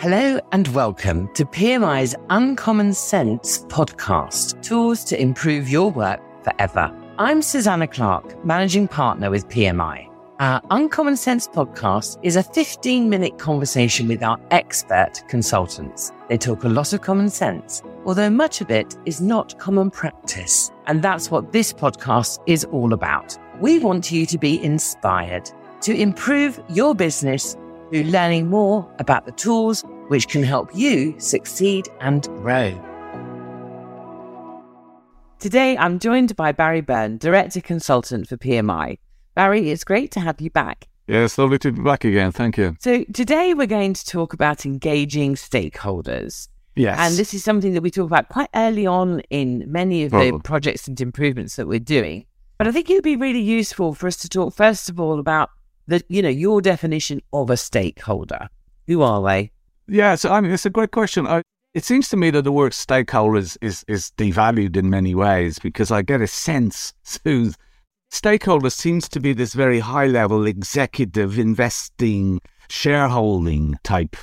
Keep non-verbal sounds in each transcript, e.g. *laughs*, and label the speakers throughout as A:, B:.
A: Hello and welcome to PMI's Uncommon Sense podcast, tools to improve your work forever. I'm Susanna Clark, managing partner with PMI. Our Uncommon Sense podcast is a 15 minute conversation with our expert consultants. They talk a lot of common sense, although much of it is not common practice. And that's what this podcast is all about. We want you to be inspired to improve your business through learning more about the tools which can help you succeed and grow. Today, I'm joined by Barry Byrne, Director Consultant for PMI. Barry, it's great to have you back.
B: Yeah, it's lovely to be back again. Thank you.
A: So, today we're going to talk about engaging stakeholders.
B: Yes.
A: And this is something that we talk about quite early on in many of the projects and improvements that we're doing. But I think it would be really useful for us to talk, first of all, about the, you know, your definition of a stakeholder. Who are they?
B: Yeah, so I mean, it's a great question. I, it seems to me that the word stakeholder is, is, is devalued in many ways because I get a sense, Suze, stakeholder seems to be this very high level executive investing, shareholding type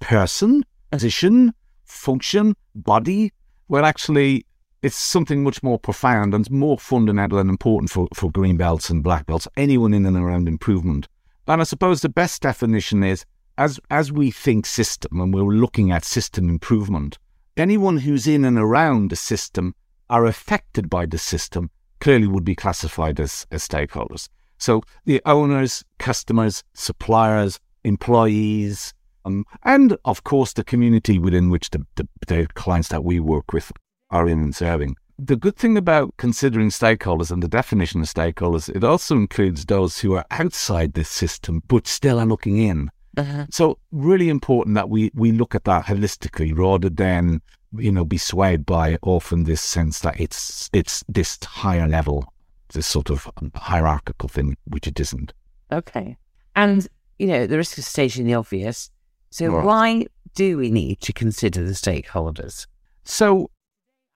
B: person, uh-huh. position, function, body. Well, actually, it's something much more profound and more fundamental and important for, for green belts and black belts, anyone in and around improvement. And I suppose the best definition is as as we think system and we're looking at system improvement, anyone who's in and around the system are affected by the system clearly would be classified as, as stakeholders. So the owners, customers, suppliers, employees, um, and of course the community within which the, the, the clients that we work with are in and serving. The good thing about considering stakeholders and the definition of stakeholders, it also includes those who are outside this system but still are looking in. Uh-huh. So really important that we we look at that holistically rather than you know be swayed by often this sense that it's it's this higher level, this sort of hierarchical thing, which it isn't.
A: Okay, and you know the risk of stating the obvious. So right. why do we need to consider the stakeholders?
B: So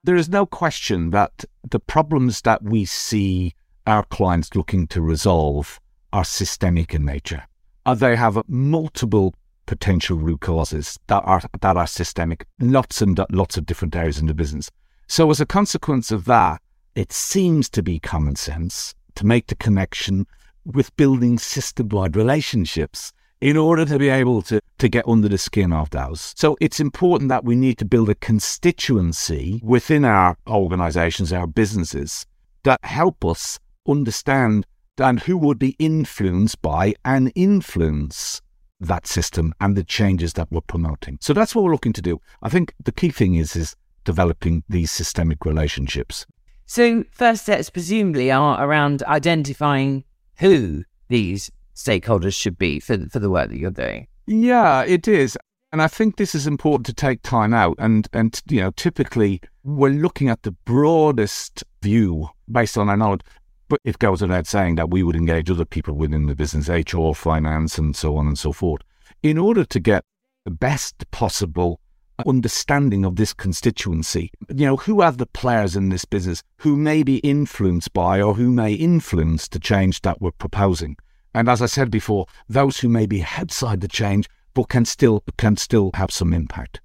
B: there is no question that the problems that we see our clients looking to resolve are systemic in nature uh, they have multiple potential root causes that are that are systemic, lots and lots of different areas in the business. So as a consequence of that, it seems to be common sense to make the connection with building system-wide relationships in order to be able to, to get under the skin of those. So it's important that we need to build a constituency within our organizations, our businesses, that help us understand and who would be influenced by and influence that system and the changes that we're promoting. So that's what we're looking to do. I think the key thing is is developing these systemic relationships.
A: So first steps presumably are around identifying who these stakeholders should be for for the work that you're doing.
B: Yeah, it is. And I think this is important to take time out and and you know typically we're looking at the broadest view based on our knowledge. But it goes without saying that we would engage other people within the business, HR, finance, and so on and so forth, in order to get the best possible understanding of this constituency. You know, who are the players in this business who may be influenced by or who may influence the change that we're proposing? And as I said before, those who may be outside the change but can still can still have some impact.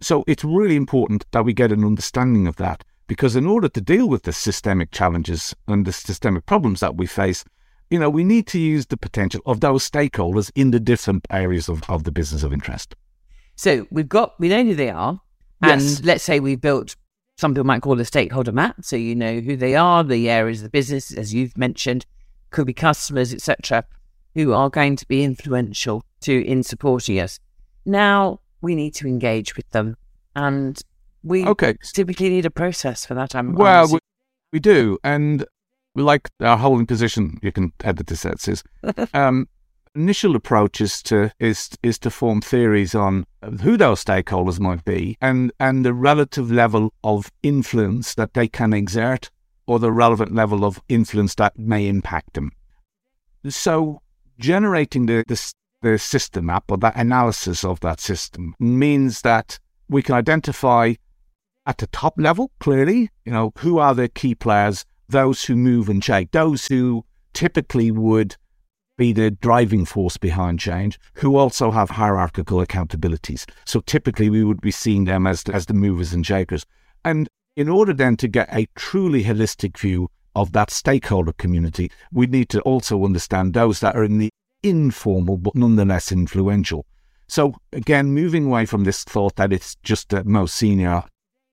B: So it's really important that we get an understanding of that because in order to deal with the systemic challenges and the systemic problems that we face, you know, we need to use the potential of those stakeholders in the different areas of, of the business of interest.
A: So we've got, we know who they are. Yes. And let's say we've built, some people might call a stakeholder map. So you know who they are, the areas of the business, as you've mentioned, could be customers, etc., who are going to be influential to in supporting us. Now we need to engage with them. And we okay. typically need a process for that. I'm
B: well, we, we, do, and we like our holding position, you can edit this. That says, um, initial approach is to is is to form theories on who those stakeholders might be and and the relative level of influence that they can exert or the relevant level of influence that may impact them. So generating the, the, the system map or that analysis of that system means that we can identify at the top level, clearly, you know, who are the key players, those who move and shake, those who typically would be the driving force behind change, who also have hierarchical accountabilities. So typically we would be seeing them as the, as the movers and shakers. And in order then to get a truly holistic view of that stakeholder community, we need to also understand those that are in the informal but nonetheless influential. So again, moving away from this thought that it's just the most senior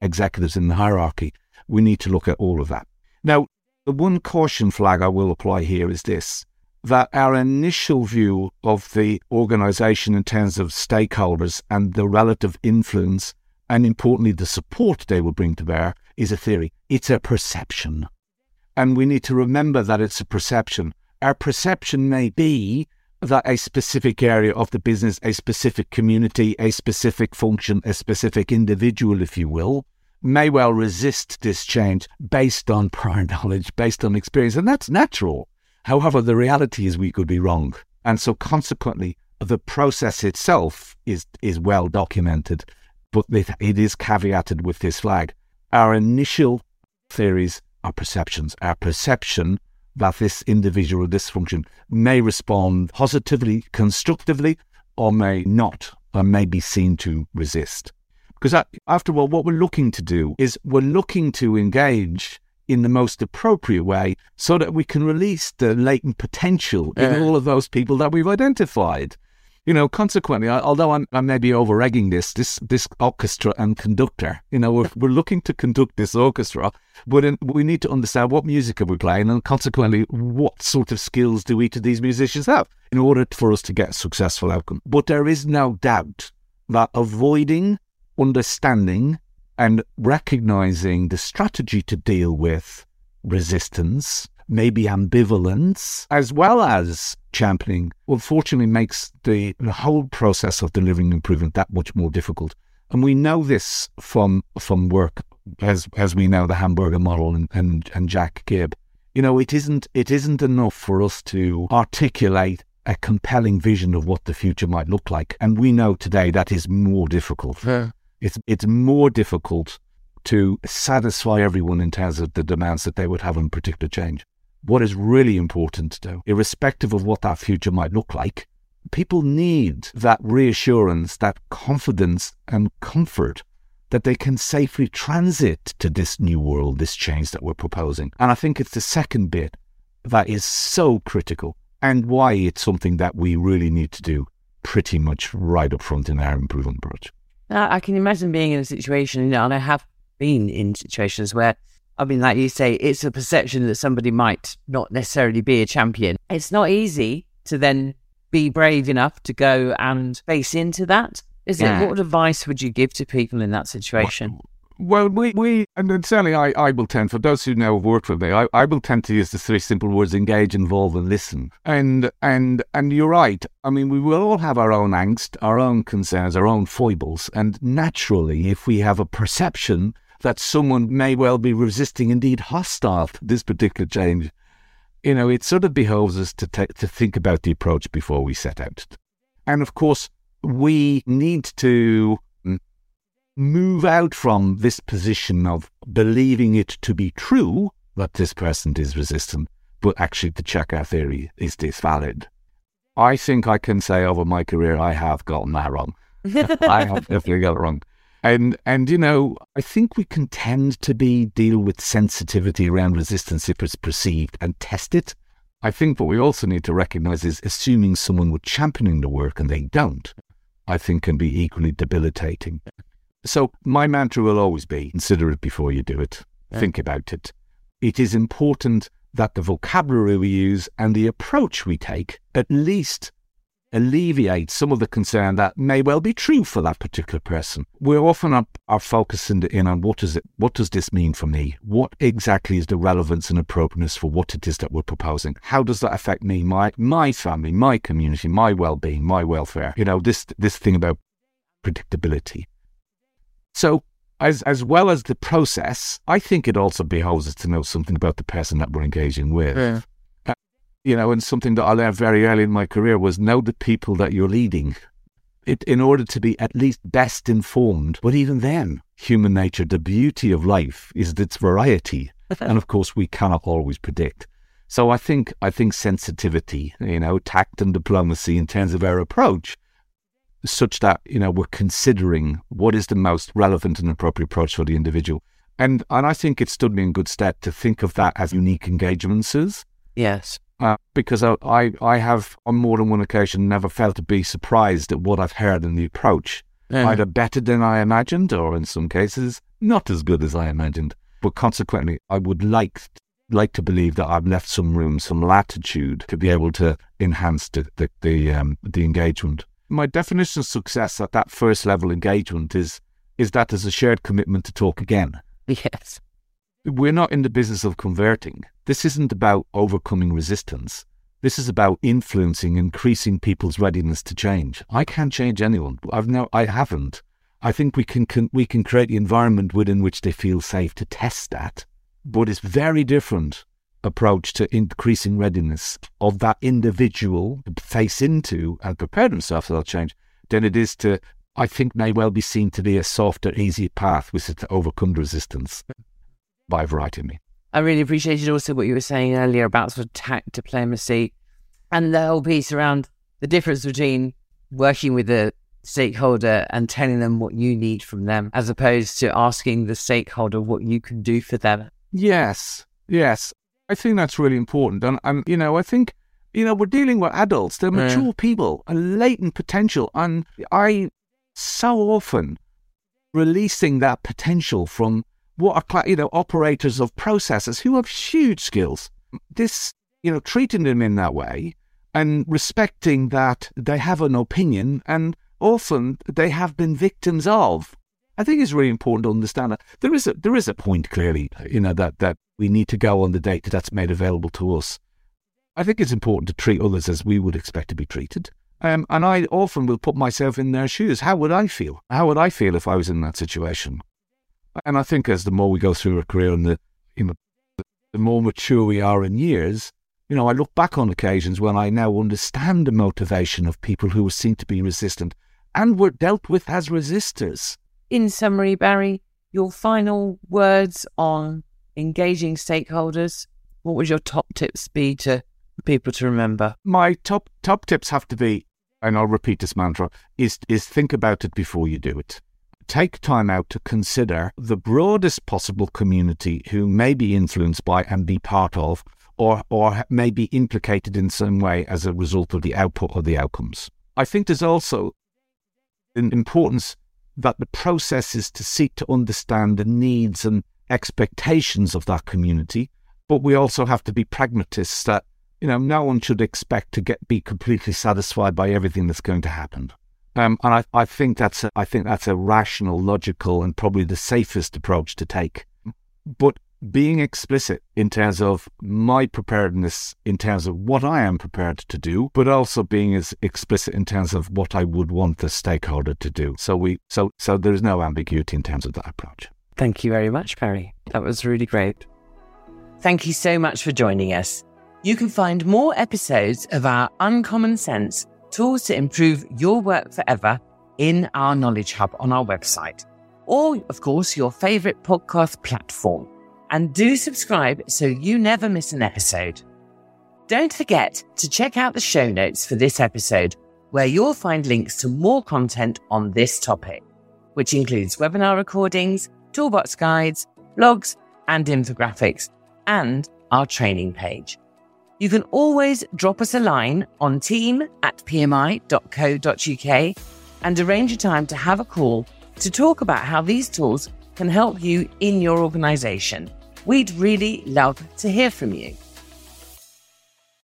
B: executives in the hierarchy, we need to look at all of that. Now, the one caution flag I will apply here is this that our initial view of the organization in terms of stakeholders and the relative influence, and importantly, the support they will bring to bear, is a theory. It's a perception. And we need to remember that it's a perception. Our perception may be that a specific area of the business, a specific community, a specific function, a specific individual, if you will, may well resist this change based on prior *laughs* knowledge, based on experience. And that's natural. However, the reality is we could be wrong. And so consequently, the process itself is, is well documented, but it is caveated with this flag. Our initial theories are perceptions. Our perception that this individual dysfunction may respond positively, constructively, or may not, or may be seen to resist. Because after all, what we're looking to do is we're looking to engage in the most appropriate way so that we can release the latent potential in all of those people that we've identified you know, consequently, although I'm, I may be over egging this, this, this orchestra and conductor, you know, we're, we're looking to conduct this orchestra, but in, we need to understand what music are we playing and consequently, what sort of skills do each of these musicians have in order for us to get a successful outcome. But there is no doubt that avoiding, understanding, and recognizing the strategy to deal with resistance maybe ambivalence, as well as championing, unfortunately makes the, the whole process of delivering improvement that much more difficult. And we know this from from work as as we know the hamburger model and, and, and Jack Gibb. You know, it isn't it isn't enough for us to articulate a compelling vision of what the future might look like. And we know today that is more difficult. Yeah. It's it's more difficult to satisfy everyone in terms of the demands that they would have on particular change what is really important, though, irrespective of what that future might look like, people need that reassurance, that confidence and comfort that they can safely transit to this new world, this change that we're proposing. And I think it's the second bit that is so critical and why it's something that we really need to do pretty much right up front in our improvement approach.
A: I can imagine being in a situation, you know, and I have been in situations where I mean, like you say, it's a perception that somebody might not necessarily be a champion. It's not easy to then be brave enough to go and face into that. Is yeah. it? What advice would you give to people in that situation?
B: Well, we, we and certainly I, I will tend, for those who know have worked with me, I, I will tend to use the three simple words engage, involve, and listen. And and and you're right. I mean, we will all have our own angst, our own concerns, our own foibles. And naturally, if we have a perception that someone may well be resisting, indeed hostile to this particular change, you know, it sort of behoves us to, to think about the approach before we set out. And of course, we need to mm, move out from this position of believing it to be true that this person is resistant, but actually to check our theory is this valid? I think I can say over my career I have gotten that wrong. *laughs* I have definitely got it wrong. And and you know, I think we can tend to be deal with sensitivity around resistance if it's perceived and test it. I think what we also need to recognize is assuming someone would championing the work and they don't, I think can be equally debilitating. So my mantra will always be consider it before you do it. Yeah. Think about it. It is important that the vocabulary we use and the approach we take at least alleviate some of the concern that may well be true for that particular person. We're often up, are focusing in on what does it, what does this mean for me? What exactly is the relevance and appropriateness for what it is that we're proposing? How does that affect me, my my family, my community, my well-being, my welfare? You know, this this thing about predictability. So as as well as the process, I think it also behoves us to know something about the person that we're engaging with. Yeah you know, and something that I learned very early in my career was know the people that you're leading. It, in order to be at least best informed. But even then, human nature, the beauty of life is its variety. and of course, we cannot always predict. So I think I think sensitivity, you know, tact and diplomacy in terms of our approach, such that you know we're considering what is the most relevant and appropriate approach for the individual. And and I think it stood me in good stead to think of that as unique engagements.
A: Yes.
B: Uh, because I, I, I have on more than one occasion never felt to be surprised at what I've heard in the approach.
A: Yeah.
B: Either better than I imagined, or in some cases not as good as I imagined. But consequently, I would like like to believe that I've left some room, some latitude to be able to enhance the the the, um, the engagement. My definition of success at that first level engagement is is that there's a shared commitment to talk again. *laughs*
A: Yes.
B: We're not in the business of converting. This isn't about overcoming resistance. This is about influencing, increasing people's readiness to change. I can't change anyone. I've no, I haven't. I think we can, can we can create the environment within which they feel safe to test that. But it's very different approach to increasing readiness of that individual to face into and prepare themselves for that change than it is to, I think, may well be seen to be a softer, easier path, which is to overcome resistance by a variety of means.
A: I really appreciated also what you were saying earlier about sort of tact diplomacy and the whole piece around the difference between working with a stakeholder and telling them what you need from them as opposed to asking the stakeholder what you can do for them.
B: Yes, yes. I think that's really important. And, and you know, I think, you know, we're dealing with adults, they're
A: Yeah.
B: mature people, a latent potential. And I so often releasing that potential from what are, you know, operators of processes who have huge skills. This, you know, treating them in that way and respecting that they have an opinion and often they have been victims of. I think it's really important to understand that there is a there is a point clearly, you know, that that we need to go on the data that's made available to us. I think it's important to treat others as we would expect to be treated. Um, and I often will put myself in their shoes. How would I feel? How would I feel if I was in that situation? And I think as the more we go through a career and the you know the more mature we are in years, you know, I look back on occasions when I now understand the motivation of people who were seen to be resistant and were dealt with as resistors.
A: In summary, Barry, your final words on engaging stakeholders, what would your top tips be to people to remember?
B: my top top tips have to be, and I'll repeat this mantra, is is think about it before you do it. Take time out to consider the broadest possible community who may be influenced by and be part of, or or may be implicated in some way as a result of the output or the outcomes. I think there's also an importance that the process is to seek to understand the needs and expectations of that community, but we also have to be pragmatists that you know, no one should expect to get be completely satisfied by everything that's going to happen. Um, and I, I think that's a, I think that's a rational, logical, and probably the safest approach to take. But being explicit in terms of my preparedness, in terms of what I am prepared to do, but also being as explicit in terms of what I would want the stakeholder to do. So we, so so there's no ambiguity in terms of that approach.
A: Thank you very much, Barry. That was really great. Thank you so much for joining us. You can find more episodes of our Uncommon Sense tools to improve your work forever in our Knowledge Hub on our website, or, of course, your favorite podcast platform. And do subscribe so you never miss an episode. Don't forget to check out the show notes for this episode, where you'll find links to more content on this topic, which includes webinar recordings, toolbox guides, blogs, and infographics, and our training page. You can always drop us a line on team at pmi.co.uk and arrange a time to have a call to talk about how these tools can help you in your organization. We'd really love to hear from you.